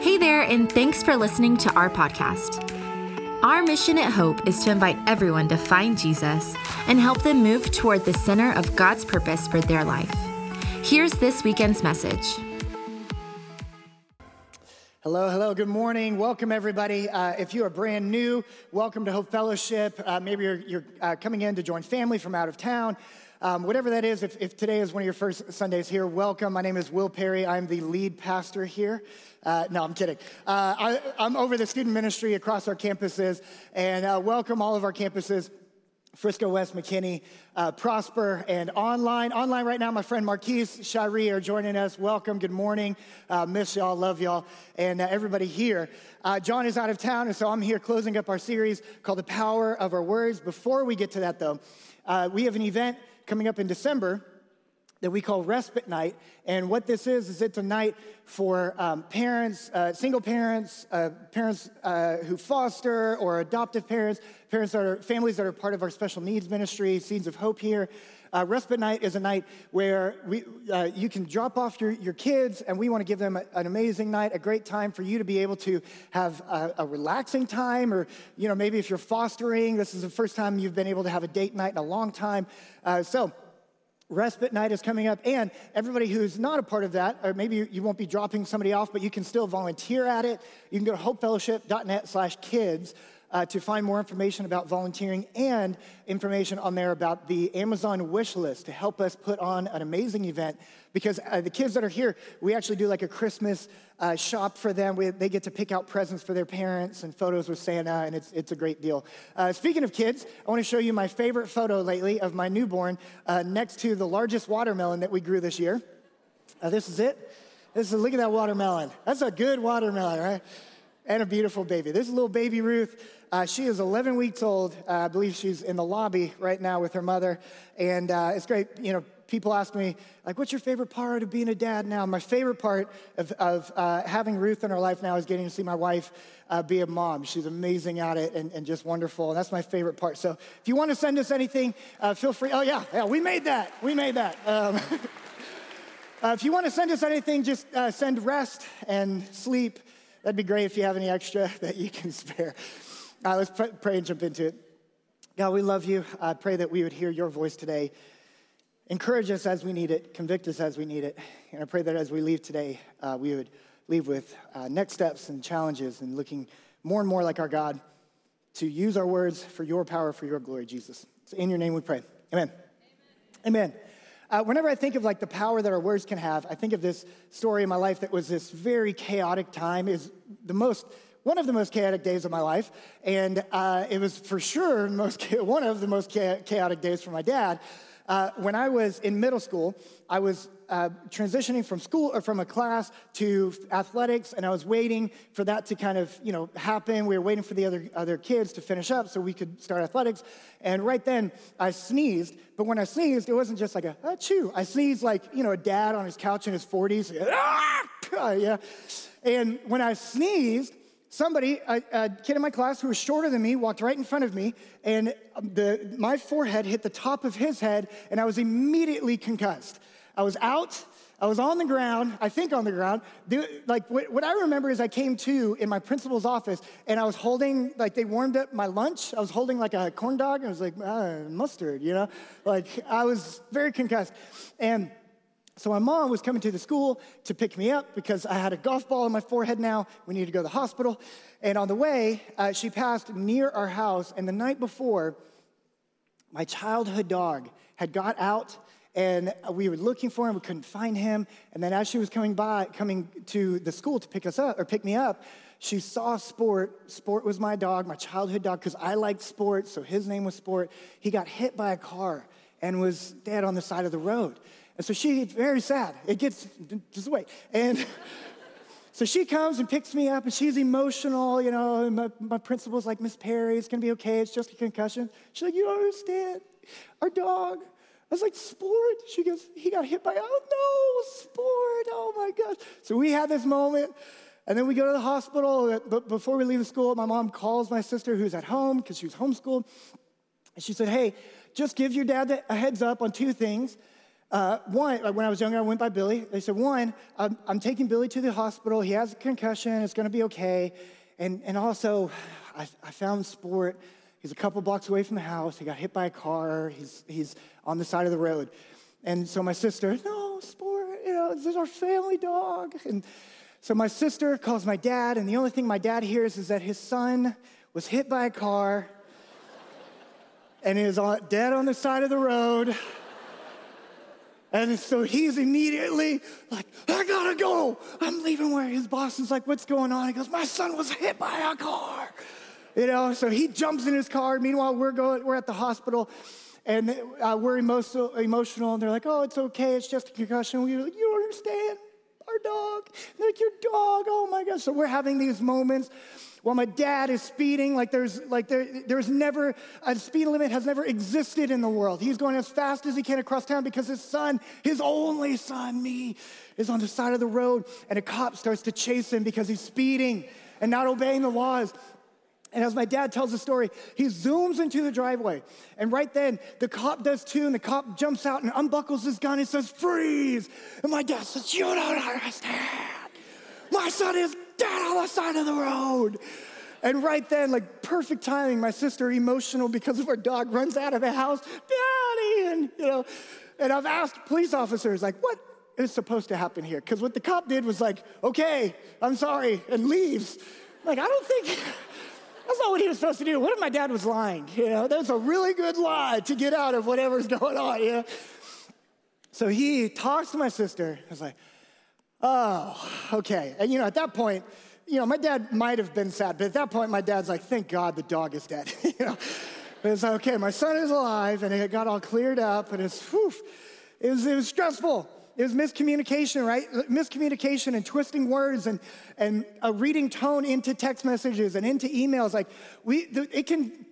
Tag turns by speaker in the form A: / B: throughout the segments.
A: Hey there, and thanks for listening to our podcast. Our mission at Hope is to invite everyone to find Jesus and help them move toward the center of God's purpose for their life. Here's this weekend's message.
B: Hello, hello, good morning. Welcome, everybody. Uh, if you are brand new, welcome to Hope Fellowship. Uh, maybe you're, you're uh, coming in to join family from out of town. Um, whatever that is, if, if, today is one of your first Sundays here, welcome. My name is Will Perry. I'm the lead pastor here. Uh, no, I'm kidding. Uh, I, am over the student ministry across our campuses, and uh, welcome all of our campuses. Frisco West, McKinney, uh, Prosper, and online. Online right now, my friend Marquise Shari are joining us. Welcome, good morning. Uh, miss y'all, love y'all, and uh, everybody here. John is out of town, and so I'm here closing up our series called The Power of Our Words. Before we get to that, though, we have an event coming up in December that we call Respite Night. And what this is, is it's a night for um, parents, uh, single parents, uh, parents uh, who foster or adoptive parents, parents that are families that are part of our special needs ministry, Seeds of Hope here. Uh, Respite Night is a night where we, uh, you can drop off your, your kids, and we want to give them a, an amazing night, a great time for you to be able to have a, a, relaxing time, or you know maybe if you're fostering, this is the first time you've been able to have a date night in a long time. Uh, so respite night is coming up and everybody who's not a part of that or maybe you won't be dropping somebody off but you can still volunteer at it you can go to hopefellowship.net slash kids uh, to find more information about volunteering and information on there about the Amazon wish list to help us put on an amazing event. Because uh, the kids that are here, we actually do like a Christmas uh, shop for them. We, they get to pick out presents for their parents and photos with Santa, and it's, it's a great deal. Uh, speaking of kids, I want to show you my favorite photo lately of my newborn uh, next to the largest watermelon that we grew this year. Uh, this is it. This is, look at that watermelon. That's a good watermelon, right? And a beautiful baby. This is little baby Ruth. Uh, she is 11 weeks old. Uh, I believe she's in the lobby right now with her mother. And uh, it's great. You know, people ask me, like, what's your favorite part of being a dad now? My favorite part of, of uh, having Ruth in our life now is getting to see my wife uh, be a mom. She's amazing at it and, and, just wonderful. And that's my favorite part. So if you want to send us anything, uh, feel free. Oh, yeah, yeah, we made that. We made that. Um, if you want to send us anything, just send rest and sleep. That'd be great if you have any extra that you can spare. Uh, let's pray, pray and jump into it. God, we love you. I pray that we would hear your voice today. Encourage us as we need it, convict us as we need it. And I pray that as we leave today, uh, we would leave with uh, next steps and challenges and looking more and more like our God to use our words for your power, for your glory, Jesus. So in your name we pray. Amen. Amen. Amen. Uh, whenever I think of like the power that our words can have, I think of this story in my life that was this very chaotic time. Is the most one of the most chaotic days of my life, and uh, it was for sure most, one of the most chaotic days for my dad. Uh, when I was in middle school, I was uh, transitioning from school or from a class to athletics, and I was waiting for that to kind of you know happen. We were waiting for the other other kids to finish up so we could start athletics. And right then, I sneezed. But when I sneezed, it wasn't just like a chew. I sneezed like you know a dad on his couch in his 40s. Ah! yeah. And when I sneezed, somebody, a, a, kid in my class who was shorter than me, walked right in front of me, and the, my forehead hit the top of his head, and I was immediately concussed. I was out. I was on the ground, I think on the ground. like, what, what, I remember is I came to in my principal's office and I was holding, like, they warmed up my lunch. I was holding, like, a corn dog and I was like, ah, mustard, you know? Like, I was very concussed. And so my mom was coming to the school to pick me up because I had a golf ball on my forehead now. We needed to go to the hospital. And on the way, uh, she passed near our house. And the night before, my childhood dog had got out and we were looking for him. We couldn't find him. And then as she was coming by, coming to the school to pick us up or pick me up, she saw Sport. Sport was my dog, my childhood dog, because I liked Sport, so his name was Sport. He got hit by a car and was dead on the side of the road. And so she, very sad. It gets, just wait. And so she comes and picks me up and she's emotional, you know. And my, my principal's like, Miss Perry, it's gonna be okay. It's just a concussion. She's like, You don't understand. Our dog. I was like, Sport? She goes, He got hit by, oh no, Sport. Oh my gosh. So we had this moment. And then we go to the hospital. But before we leave the school, my mom calls my sister who's at home because she was homeschooled. And she said, Hey, just give your dad a heads up on two things. Uh, one, when I was younger, I went by Billy. They said, one, I'm, I'm taking Billy to the hospital. He has a concussion. It's going to be okay. And, and also, I, I found sport. He's a couple blocks away from the house. He got hit by a car. He's, he's on the side of the road. And so my sister, no, sport, you know, this is our family dog. And so my sister calls my dad, and the only thing my dad hears is that his son was hit by a car and is dead on the side of the road. And so he's immediately like, I gotta go. I'm leaving where his boss is like, what's going on? He goes, my son was hit by a car. You know, so he jumps in his car. Meanwhile, we're going, we're at the hospital and uh, we're emotional, emotional. And they're like, oh, it's okay. It's just a concussion. We're like, you don't understand. Our dog. And they're like, your dog. Oh my gosh. So we're having these moments while my dad is speeding like there's like there, there's never a speed limit has never existed in the world he's going as fast as he can across town because his son his only son me is on the side of the road and a cop starts to chase him because he's speeding and not obeying the laws and as my dad tells the story, he zooms into the driveway. And right then, the cop does too. And the cop jumps out and unbuckles his gun and says, Freeze. And my dad says, You don't understand. My son is dead on the side of the road. And right then, like perfect timing, my sister, emotional because of our dog, runs out of the house, Daddy, and you know, and I've asked police officers, like, what is supposed to happen here? Because what the cop did was like, okay, I'm sorry, and leaves. Like, I don't think that's not what he was supposed to do. What if my dad was lying? You know, that's a really good lie to get out of whatever's going on, you know? So he talks to my sister. I was like, Oh, okay. And you know, at that point, you know, my dad might have been sad, but at that point, my dad's like, thank God the dog is dead. you know, but it's like, okay, my son is alive, and it got all cleared up, and it's, whew, it was, it was stressful. It was miscommunication, right? Miscommunication and twisting words and, and a reading tone into text messages and into emails. Like, we, it can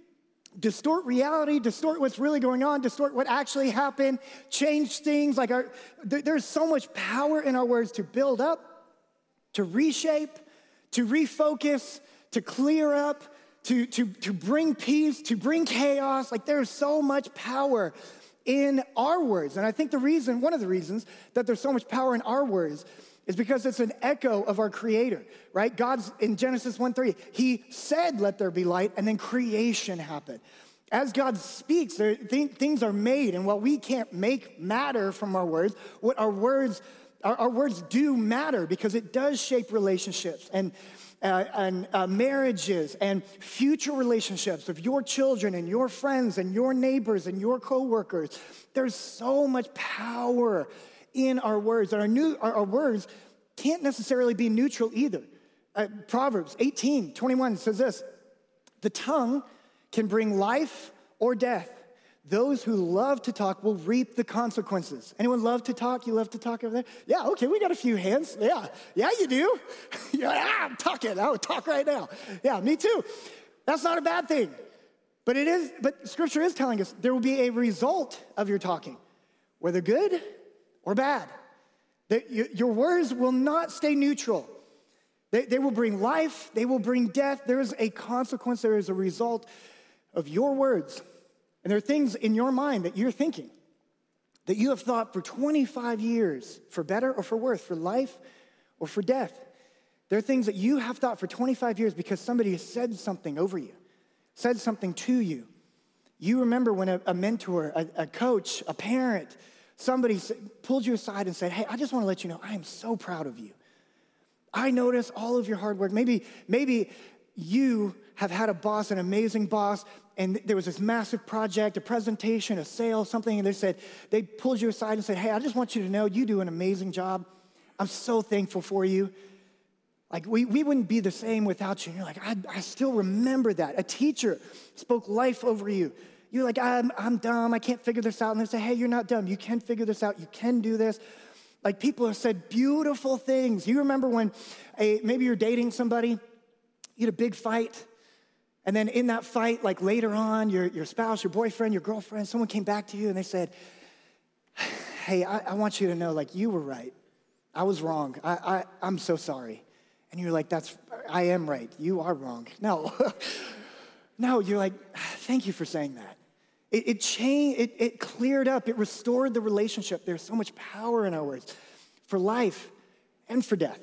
B: distort reality, distort what's really going on, distort what actually happened, change things. Like our, there's so much power in our words to build up, to reshape, to refocus, to clear up, to, to, to bring peace, to bring chaos. Like there's so much power in our words. And I think the reason, one of the reasons that there's so much power in our words is because it's an echo of our creator, right? God's in Genesis 1 3, he said, Let there be light, and then creation happened. As God speaks, there, th- things are made, and while we can't make matter from our words, what our words, our, our words do matter because it does shape relationships and, uh, and uh, marriages and future relationships of your children and your friends and your neighbors and your coworkers. There's so much power in our words. And our, new, our, our words can't necessarily be neutral either. Uh, Proverbs 18, 21 says this The tongue can bring life or death. Those who love to talk will reap the consequences. Anyone love to talk? You love to talk over there? Yeah, okay, we got a few hands. Yeah, yeah, you do. yeah, I'm talking. I would talk right now. Yeah, me too. That's not a bad thing. But it is, but scripture is telling us there will be a result of your talking, whether good or bad. That your words will not stay neutral. They, will bring life, they will bring death. There is a consequence, there is a result of your words. And there are things in your mind that you're thinking that you have thought for 25 years, for better or for worse, for life or for death. There are things that you have thought for 25 years because somebody has said something over you, said something to you. You remember when a, a mentor, a, a coach, a parent, somebody pulled you aside and said, Hey, I just want to let you know I am so proud of you. I notice all of your hard work. Maybe, maybe you have had a boss, an amazing boss, and there was this massive project, a presentation, a sale, something, and they said, they pulled you aside and said, Hey, I just want you to know you do an amazing job. I'm so thankful for you. Like, we, we wouldn't be the same without you. And you're like, I, I still remember that. A teacher spoke life over you. You're like, I'm, I'm dumb. I can't figure this out. And they say, hey, you're not dumb. You can figure this out. You can do this. Like people have said beautiful things. You remember when a, maybe you're dating somebody, you had a big fight, and then in that fight, like later on, your, your spouse, your boyfriend, your girlfriend, someone came back to you and they said, Hey, I, I want you to know, like, you were right. I was wrong. I, I, I'm so sorry. And you're like, That's, I am right. You are wrong. No. no, you're like, Thank you for saying that. It, it changed, it, it cleared up, it restored the relationship. There's so much power in our words for life and for death.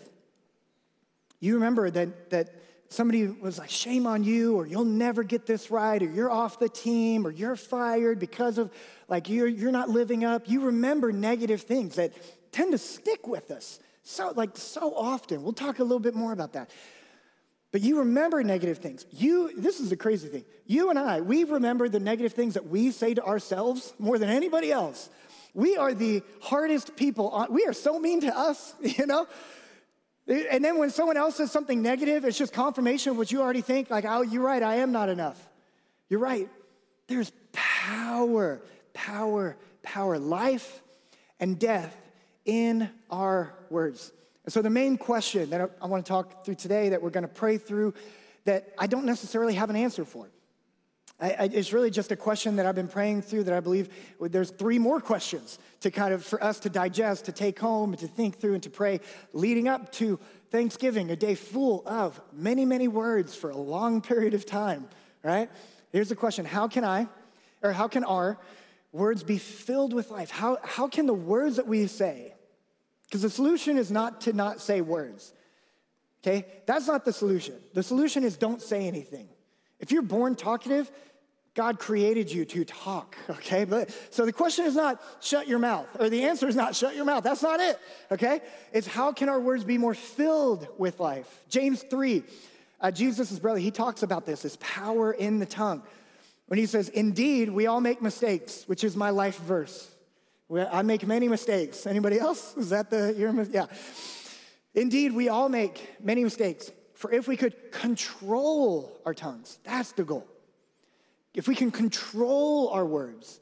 B: You remember that, that somebody was like, shame on you, or you'll never get this right, or you're off the team, or you're fired because of like you're, you're not living up. You remember negative things that tend to stick with us so like so often. We'll talk a little bit more about that. But you remember negative things. You, this is the crazy thing. You and I, we remember the negative things that we say to ourselves more than anybody else. We are the hardest people on, we are so mean to us, you know? And then when someone else says something negative, it's just confirmation of what you already think, like, oh, you're right, I am not enough. You're right. There's power, power, power, life and death in our words. And so, the main question that I want to talk through today, that we're going to pray through, that I don't necessarily have an answer for. I, I, it's really just a question that I've been praying through that I believe there's three more questions to kind of for us to digest, to take home, to think through and to pray leading up to Thanksgiving, a day full of many, many words for a long period of time, right? Here's the question How can I, or how can our words be filled with life? How, how can the words that we say, because the solution is not to not say words, okay? That's not the solution. The solution is don't say anything. If you're born talkative, God created you to talk, okay? But so the question is not shut your mouth, or the answer is not shut your mouth. That's not it, okay? It's how can our words be more filled with life? James 3, uh, Jesus' brother, he talks about this, this power in the tongue. When he says, Indeed, we all make mistakes, which is my life verse. I make many mistakes. Anybody else? Is that the, your, yeah. Indeed, we all make many mistakes. For if we could control our tongues, that's the goal. If we can control our words,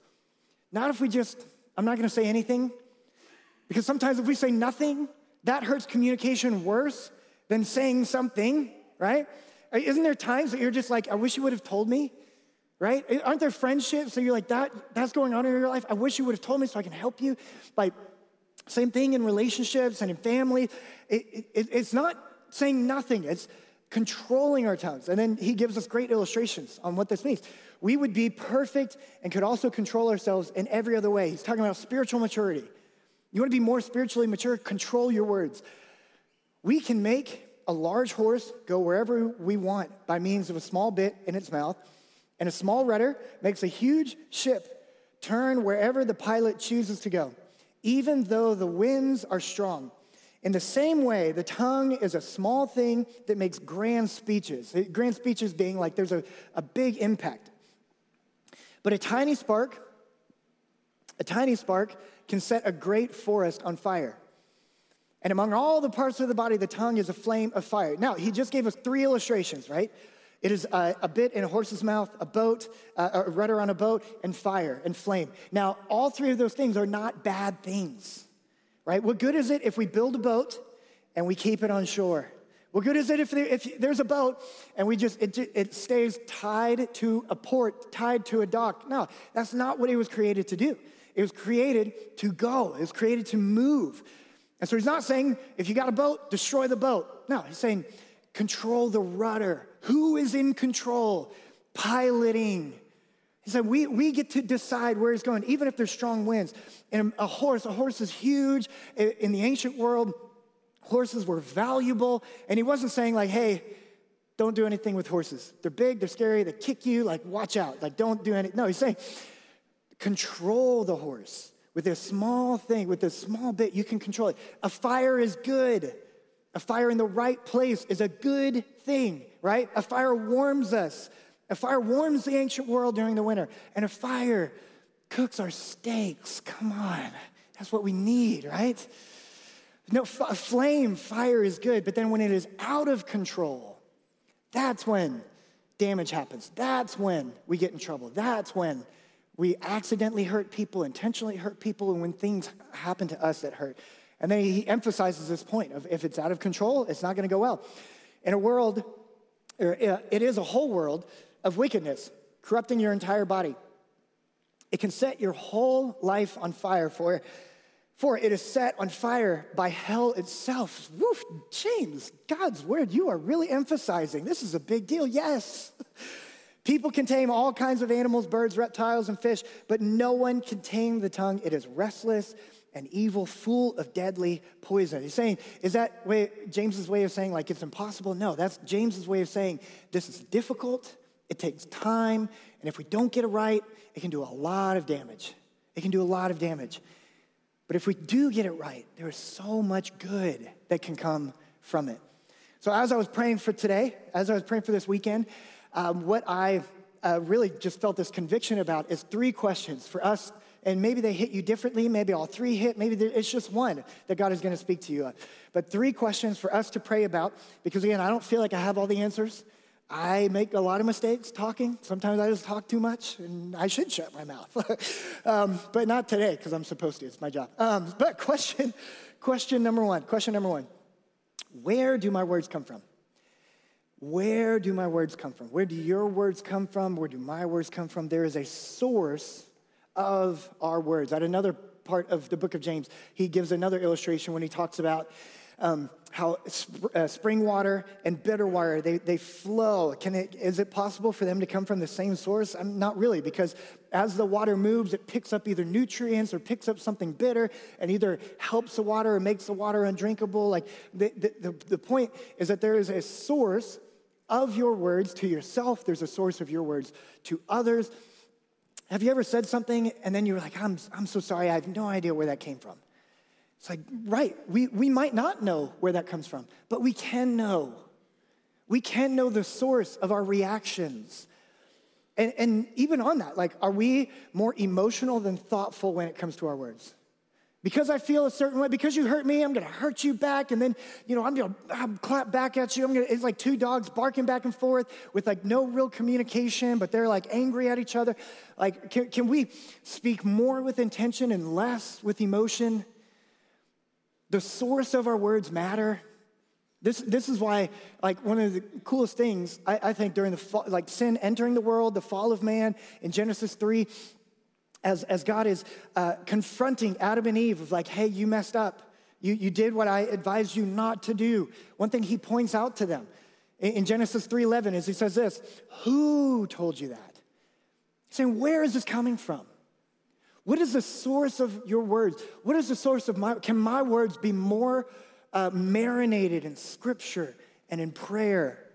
B: not if we just, I'm not gonna say anything, because sometimes if we say nothing, that hurts communication worse than saying something, right? Isn't there times that you're just like, I wish you would have told me? Right? Aren't there friendships that you're like, that, that's going on in your life? I wish you would have told me so I can help you. By same thing in relationships and in family. It, it, it's not saying nothing, it's controlling our tongues. And then he gives us great illustrations on what this means. We would be perfect and could also control ourselves in every other way. He's talking about spiritual maturity. You want to be more spiritually mature? Control your words. We can make a large horse go wherever we want by means of a small bit in its mouth and a small rudder makes a huge ship turn wherever the pilot chooses to go, even though the winds are strong. In the same way, the tongue is a small thing that makes grand speeches. Grand speeches being like there's a, a big impact. But a tiny spark, a tiny spark can set a great forest on fire. And among all the parts of the body, the tongue is a flame of fire. Now, he just gave us three illustrations, right? It is a, a, bit in a horse's mouth, a boat, uh, a rudder on a boat, and fire and flame. Now, all three of those things are not bad things, right? What good is it if we build a boat and we keep it on shore? What good is it if, there, if there's a boat and we just it, it stays tied to a port, tied to a dock? No, that's not what it was created to do. It was created to go. It was created to move. And so he's not saying if you got a boat, destroy the boat. No, he's saying control the rudder. Who is in control? Piloting. He said, we, we get to decide where he's going, even if there's strong winds. And a horse, a horse is huge. In the ancient world, horses were valuable. And he wasn't saying, like, hey, don't do anything with horses. They're big, they're scary, they kick you, like, watch out. Like, don't do anything. No, he's saying, control the horse. With a small thing, with a small bit, you can control it. A fire is good. A fire in the right place is a good thing, right? A fire warms us. A fire warms the ancient world during the winter. And a fire cooks our steaks. Come on. That's what we need, right? No, f- flame, fire is good, but then when it is out of control, that's when damage happens. That's when we get in trouble. That's when we accidentally hurt people, intentionally hurt people, and when things happen to us that hurt. And then he emphasizes this point of if it's out of control, it's not going to go well. In a world, it is a whole world of wickedness, corrupting your entire body. It can set your whole life on fire for, for it is set on fire by hell itself. Woof, James, God's word, you are really emphasizing. This is a big deal, yes. People can tame all kinds of animals, birds, reptiles, and fish, but no one can tame the tongue. It is restless and evil, full of deadly poison. He's saying, is that way, James's way of saying like it's impossible? No, that's James's way of saying this is difficult, it takes time, and if we don't get it right, it can do a lot of damage. It can do a lot of damage. But if we do get it right, there is so much good that can come from it. So as I was praying for today, as I was praying for this weekend, um, what I uh, really just felt this conviction about is three questions for us and maybe they hit you differently. Maybe all three hit. Maybe it's just one that God is going to speak to you. But three questions for us to pray about because, again, I don't feel like I have all the answers. I make a lot of mistakes talking. Sometimes I just talk too much, and I should shut my mouth. um, but not today because I'm supposed to. It's my job. Um, but question, question number one. Question number one: Where do my words come from? Where do my words come from? Where do your words come from? Where do my words come from? There is a source of our words. At another part of the book of James, he gives another illustration when he talks about um, how sp- uh, spring water and bitter water they, they flow. Can it is it possible for them to come from the same source? I'm not really because as the water moves it picks up either nutrients or picks up something bitter and either helps the water or makes the water undrinkable. Like the, the, the, the point is that there is a source of your words to yourself. There's a source of your words to others have you ever said something and then you're like, I'm, I'm so sorry, I have no idea where that came from? It's like, right, we, we might not know where that comes from, but we can know. We can know the source of our reactions. And, and even on that, like, are we more emotional than thoughtful when it comes to our words? Because I feel a certain way, because you hurt me, I'm gonna hurt you back, and then, you know, I'm gonna I'm clap back at you. I'm gonna, it's like two dogs barking back and forth with like no real communication, but they're like angry at each other. Like, can, can we speak more with intention and less with emotion? The source of our words matter. This, this is why, like, one of the coolest things I, I think during the fall, like sin entering the world, the fall of man in Genesis 3, as, as God is uh, confronting Adam and Eve of like, hey, you messed up. You, you did what I advised you not to do. One thing he points out to them in, in Genesis 3.11 is he says this, who told you that? He's saying, where is this coming from? What is the source of your words? What is the source of my, can my words be more uh, marinated in scripture and in prayer?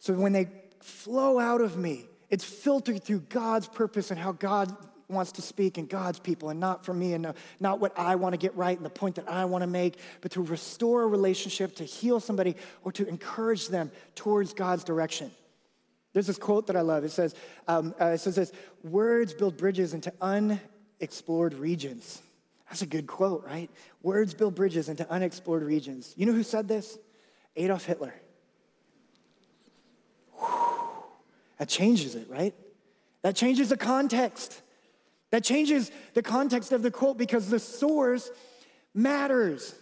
B: So when they flow out of me, it's filtered through God's purpose and how God wants to speak and God's people and not for me and not what I want to get right and the point that I want to make, but to restore a relationship, to heal somebody, or to encourage them towards God's direction. There's this quote that I love. It says, um, uh, it says this, words build bridges into unexplored regions. That's a good quote, right? Words build bridges into unexplored regions. You know who said this? Adolf Hitler. Whew. That changes it, right? That changes the context. That changes the context of the quote because the source matters.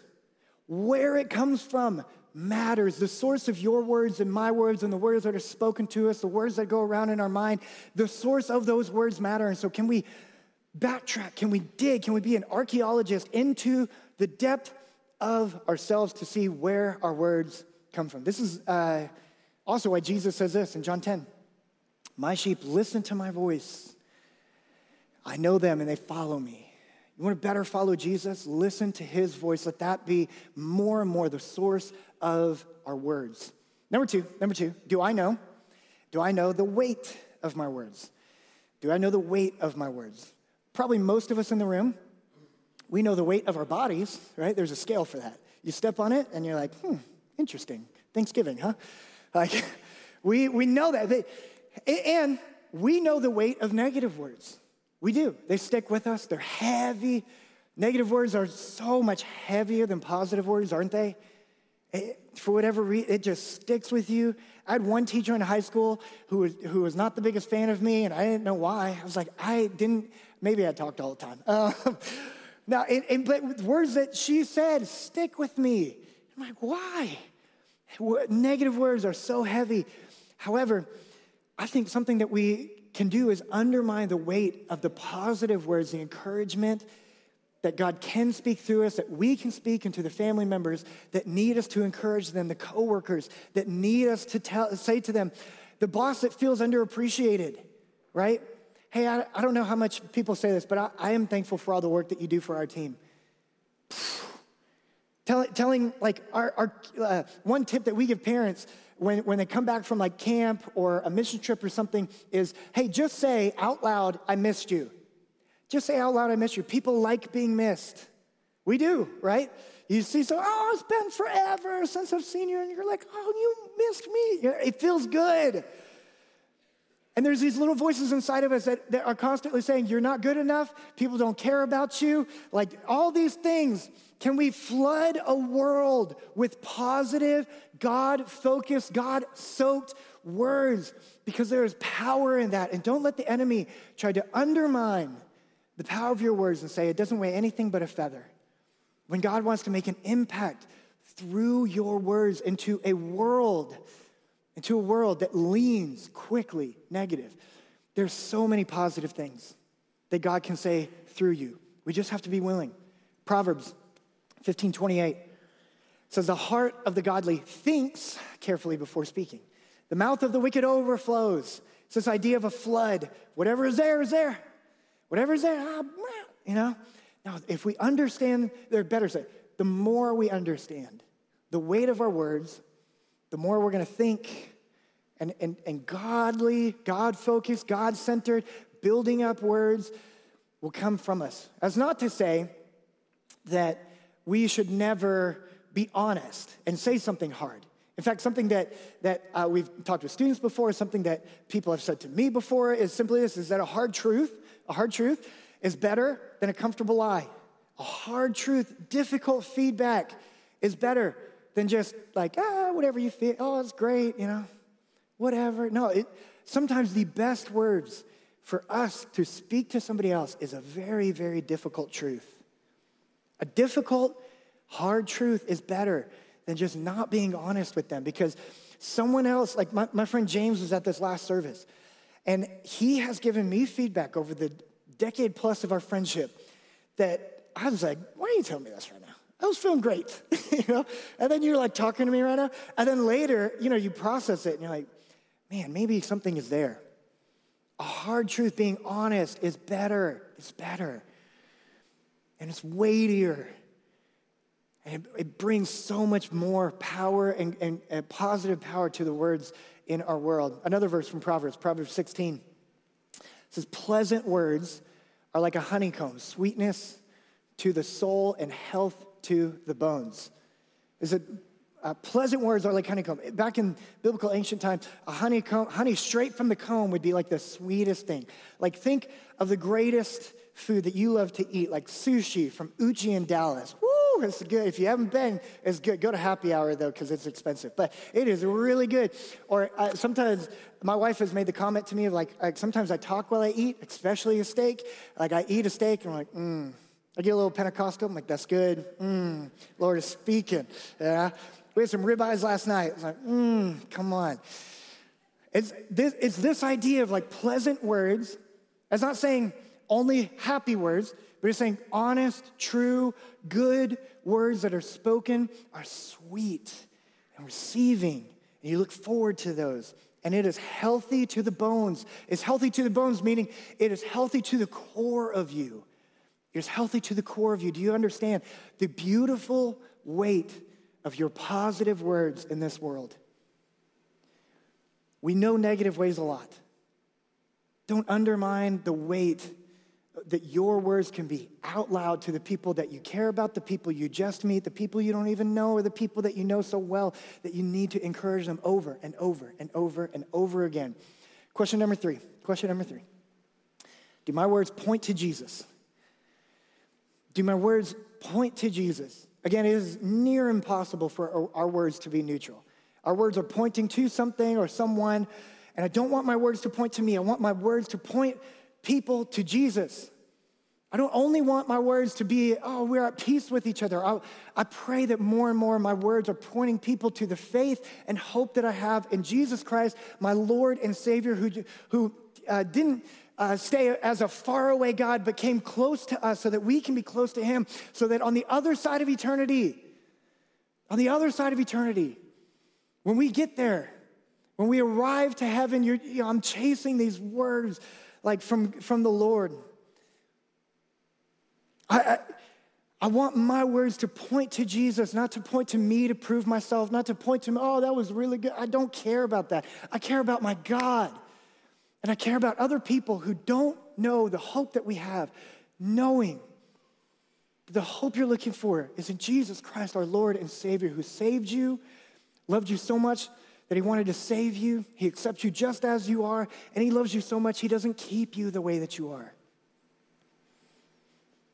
B: Where it comes from matters. The source of your words and my words and the words that are spoken to us, the words that go around in our mind, the source of those words matter. And so, can we backtrack? Can we dig? Can we be an archaeologist into the depth of ourselves to see where our words come from? This is uh, also why Jesus says this in John 10 My sheep listen to my voice. I know them and they follow me. You want to better follow Jesus? Listen to his voice. Let that be more and more the source of our words. Number two, number two, do I know? Do I know the weight of my words? Do I know the weight of my words? Probably most of us in the room, we know the weight of our bodies, right? There's a scale for that. You step on it and you're like, hmm, interesting. Thanksgiving, huh? Like, we, we know that. And we know the weight of negative words. We do. They stick with us, they're heavy. Negative words are so much heavier than positive words, aren't they? It, for whatever reason, it just sticks with you. I had one teacher in high school who was, who was not the biggest fan of me, and I didn't know why. I was like, I didn't, maybe I talked all the time. Uh, now, and, and, but words that she said stick with me. I'm like, why? Negative words are so heavy. However, I think something that we can do is undermine the weight of the positive words, the encouragement that God can speak through us, that we can speak into the family members that need us to encourage them, the coworkers that need us to tell, say to them, the boss that feels underappreciated, right? Hey, I, I don't know how much people say this, but I, I am thankful for all the work that you do for our team. Telling, telling like our, our uh, one tip that we give parents when, when they come back from like camp or a mission trip or something is, hey, just say out loud, I missed you. Just say out loud, I missed you. People like being missed. We do, right? You see, so, oh, it's been forever since I've seen you, and you're like, oh, you missed me. It feels good. And there's these little voices inside of us that, that are constantly saying, You're not good enough. People don't care about you. Like all these things. Can we flood a world with positive, God focused, God soaked words? Because there is power in that. And don't let the enemy try to undermine the power of your words and say it doesn't weigh anything but a feather. When God wants to make an impact through your words into a world, into a world that leans quickly negative, there's so many positive things that God can say through you. We just have to be willing. Proverbs 15 28 says, The heart of the godly thinks carefully before speaking. The mouth of the wicked overflows. It's this idea of a flood. Whatever is there is there. Whatever is there, ah, you know? Now, if we understand, they're better say, the more we understand the weight of our words, the more we're going to think and, and, and godly, God focused, God centered, building up words will come from us. As not to say that we should never be honest and say something hard. In fact, something that, that uh, we've talked with students before, something that people have said to me before is simply this is that a hard truth, a hard truth is better than a comfortable lie. A hard truth, difficult feedback is better than just like, ah, whatever you feel, oh, it's great, you know, whatever. No, it, sometimes the best words for us to speak to somebody else is a very, very difficult truth. A difficult, hard truth is better than just not being honest with them because someone else, like my, my friend James was at this last service, and he has given me feedback over the decade plus of our friendship that I was like, why are you telling me this? I was feeling great, you know? And then you're like talking to me right now. And then later, you know, you process it and you're like, man, maybe something is there. A hard truth, being honest, is better. It's better and it's weightier. And it, it brings so much more power and, and, and positive power to the words in our world. Another verse from Proverbs, Proverbs 16 says, Pleasant words are like a honeycomb, sweetness to the soul and health to the bones. Is it uh, pleasant words are like honeycomb. Back in biblical ancient times, a honeycomb, honey straight from the comb would be like the sweetest thing. Like think of the greatest food that you love to eat, like sushi from Uchi in Dallas. Woo, it's good. If you haven't been, it's good. Go to happy hour though, because it's expensive. But it is really good. Or uh, sometimes my wife has made the comment to me of like, like, sometimes I talk while I eat, especially a steak. Like I eat a steak and I'm like, mmm. I get a little Pentecostal. I'm like, that's good. Mmm. Lord is speaking. Yeah. We had some ribeyes last night. It's like, mmm, come on. It's this, it's this idea of like pleasant words. It's not saying only happy words, but he's saying honest, true, good words that are spoken are sweet and receiving. And you look forward to those. And it is healthy to the bones. It's healthy to the bones, meaning it is healthy to the core of you. It's healthy to the core of you. Do you understand the beautiful weight of your positive words in this world? We know negative ways a lot. Don't undermine the weight that your words can be out loud to the people that you care about, the people you just meet, the people you don't even know, or the people that you know so well that you need to encourage them over and over and over and over again. Question number three. Question number three. Do my words point to Jesus? Do my words point to Jesus? Again, it is near impossible for our words to be neutral. Our words are pointing to something or someone, and I don't want my words to point to me. I want my words to point people to Jesus. I don't only want my words to be, oh, we're at peace with each other. I, I pray that more and more my words are pointing people to the faith and hope that I have in Jesus Christ, my Lord and Savior, who, who uh, didn't uh, stay as a faraway God, but came close to us so that we can be close to Him, so that on the other side of eternity, on the other side of eternity, when we get there, When we arrive to heaven, you know, I'm chasing these words like from, from the Lord. I, I, I want my words to point to Jesus, not to point to me to prove myself, not to point to, me, oh, that was really good. I don't care about that. I care about my God. And I care about other people who don't know the hope that we have, knowing the hope you're looking for is in Jesus Christ, our Lord and Savior, who saved you, loved you so much that he wanted to save you. He accepts you just as you are, and he loves you so much, he doesn't keep you the way that you are.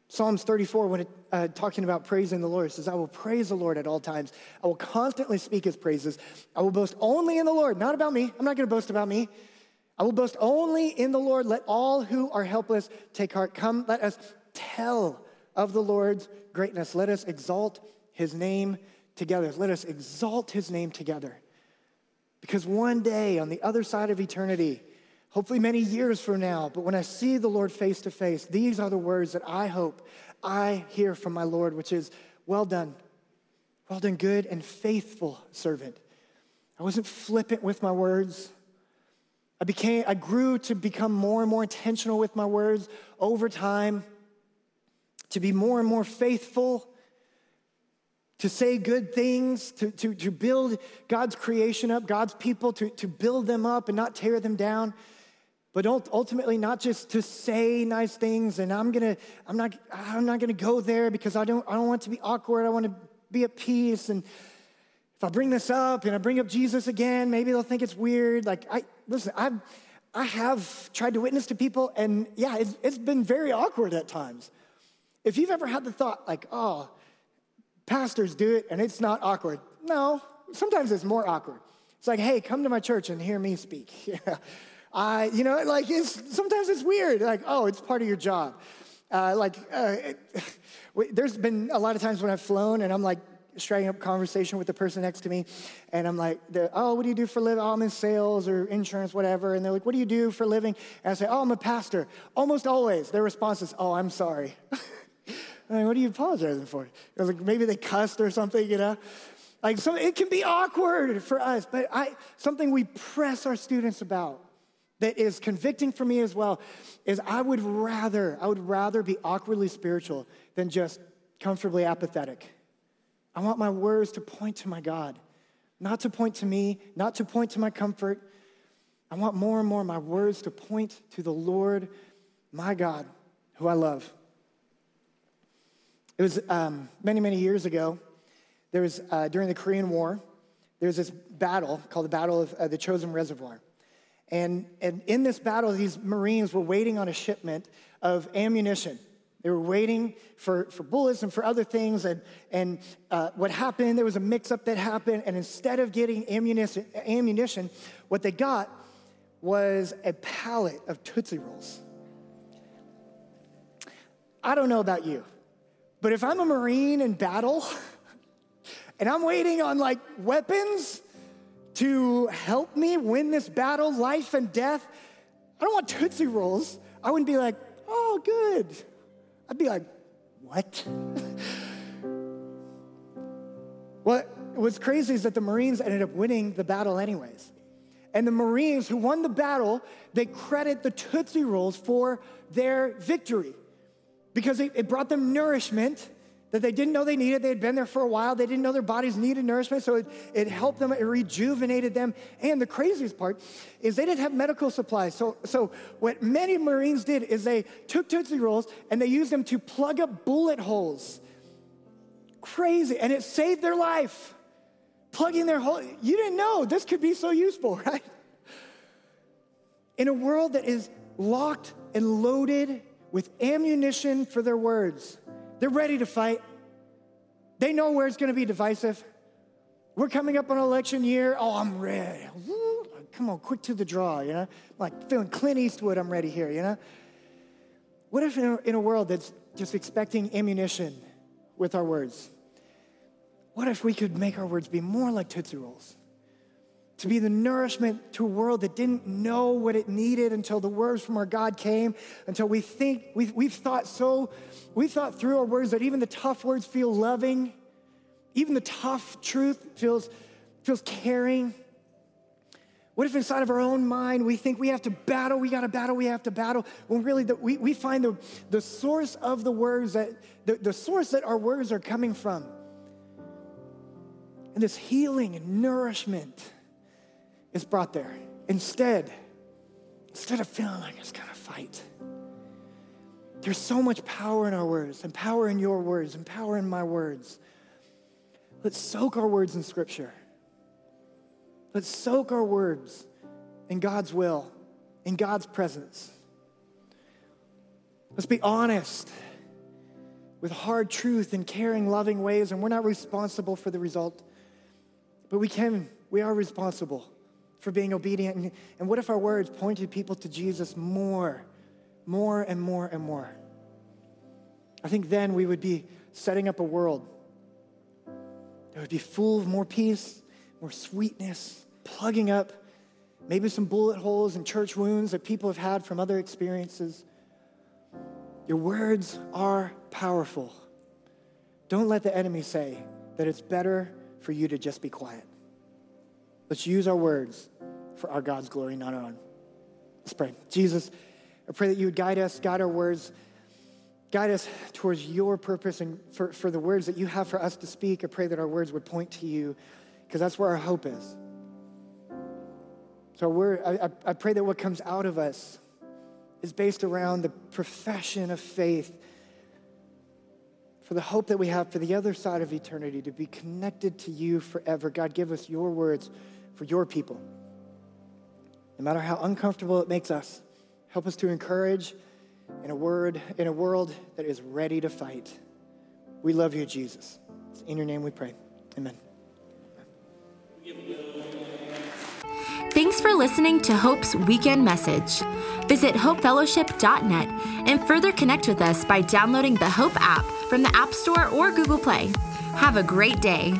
B: Psalms 34, when it, uh, talking about praising the Lord, says, I will praise the Lord at all times. I will constantly speak his praises. I will boast only in the Lord, not about me. I'm not going to boast about me. I will boast only in the Lord. Let all who are helpless take heart. Come, let us tell of the Lord's greatness. Let us exalt his name together. Let us exalt his name together. Because one day on the other side of eternity, hopefully many years from now, but when I see the Lord face to face, these are the words that I hope I hear from my Lord, which is, Well done, well done, good and faithful servant. I wasn't flippant with my words. I became, I grew to become more and more intentional with my words over time to be more and more faithful, to say good things, to, to, to build God's creation up, God's people, to, to build them up and not tear them down. But ultimately, not just to say nice things, and I'm gonna, I'm not, I'm not gonna go there because I don't, I don't want to be awkward. I want to be at peace. And if I bring this up and I bring up Jesus again, maybe they'll think it's weird. Like I listen, I've, I have tried to witness to people, and yeah, it's, it's been very awkward at times. If you've ever had the thought, like, oh, pastors do it and it's not awkward. No, sometimes it's more awkward. It's like, hey, come to my church and hear me speak. I, you know, like it's, sometimes it's weird. Like, oh, it's part of your job. Uh, like, uh, it, there's been a lot of times when I've flown and I'm like striking up conversation with the person next to me, and I'm like, oh, what do you do for a living? Oh, I'm in sales or insurance, whatever. And they're like, what do you do for a living? And I say, oh, I'm a pastor. Almost always, their response is, oh, I'm sorry. I'm like, what are you apologizing for? like maybe they cussed or something, you know? Like so it can be awkward for us, but I something we press our students about that is convicting for me as well is I would rather, I would rather be awkwardly spiritual than just comfortably apathetic. I want my words to point to my God, not to point to me, not to point to my comfort. I want more and more my words to point to the Lord, my God, who I love. It was um, many, many years ago. There was, uh, during the Korean War, there was this battle called the Battle of uh, the Chosin Reservoir. And, and in this battle, these Marines were waiting on a shipment of ammunition. They were waiting for, for bullets and for other things. And, and uh, what happened, there was a mix up that happened. And instead of getting ammunition, ammunition, what they got was a pallet of Tootsie Rolls. I don't know about you, but if I'm a Marine in battle and I'm waiting on like weapons to help me win this battle, life and death, I don't want Tootsie Rolls. I wouldn't be like, oh, good. I'd be like, what? what was crazy is that the Marines ended up winning the battle anyways. And the Marines who won the battle, they credit the Tootsie Rolls for their victory because it, it brought them nourishment that they didn't know they needed. They had been there for a while. They didn't know their bodies needed nourishment. So it, it helped them, it rejuvenated them. And the craziest part is they didn't have medical supplies. So, so what many Marines did is they took Tootsie Rolls and they used them to plug up bullet holes. Crazy. And it saved their life. Plugging their hole. You didn't know this could be so useful, right? In a world that is locked and loaded with ammunition for their words. They're ready to fight. They know where it's going to be divisive. We're coming up on election year. Oh, I'm ready. Come on, quick to the draw, you know? Like feeling Clint Eastwood, I'm ready here, you know? What if in a, in a world that's just expecting ammunition with our words? What if we could make our words be more like Tootsie Rolls? To be the nourishment to a world that didn't know what it needed until the words from our God came, until we think, we've, we've thought so, we thought through our words that even the tough words feel loving, even the tough truth feels, feels caring. What if inside of our own mind we think we have to battle, we got to battle, we have to battle, when really the, we, we find the, the source of the words that, the, the source that our words are coming from. And this healing and nourishment is brought there. Instead, instead of feeling like it's gonna fight, there's so much power in our words, and power in your words, and power in my words. Let's soak our words in Scripture. Let's soak our words in God's will, in God's presence. Let's be honest with hard truth and caring, loving ways, and we're not responsible for the result, but we can, we are responsible for being obedient. And, and what if our words pointed people to Jesus more? more and more and more. I think then we would be setting up a world that would be full of more peace, more sweetness, plugging up maybe some bullet holes and church wounds that people have had from other experiences. Your words are powerful. Don't let the enemy say that it's better for you to just be quiet. Let's use our words for our God's glory, not our own. Let's pray. Jesus, I pray that you would guide us, guide our words, guide us towards your purpose and for, for the words that you have for us to speak. I pray that our words would point to you because that's where our hope is. So we're, I, I pray that what comes out of us is based around the profession of faith for the hope that we have for the other side of eternity to be connected to you forever. God, give us your words for your people. No matter how uncomfortable it makes us, Help us to encourage in a word, in a world that is ready to fight. We love you, Jesus. It's in your name we pray. Amen.
A: Thanks for listening to Hope's weekend message. Visit hopefellowship.net and further connect with us by downloading the Hope app from the App Store or Google Play. Have a great day.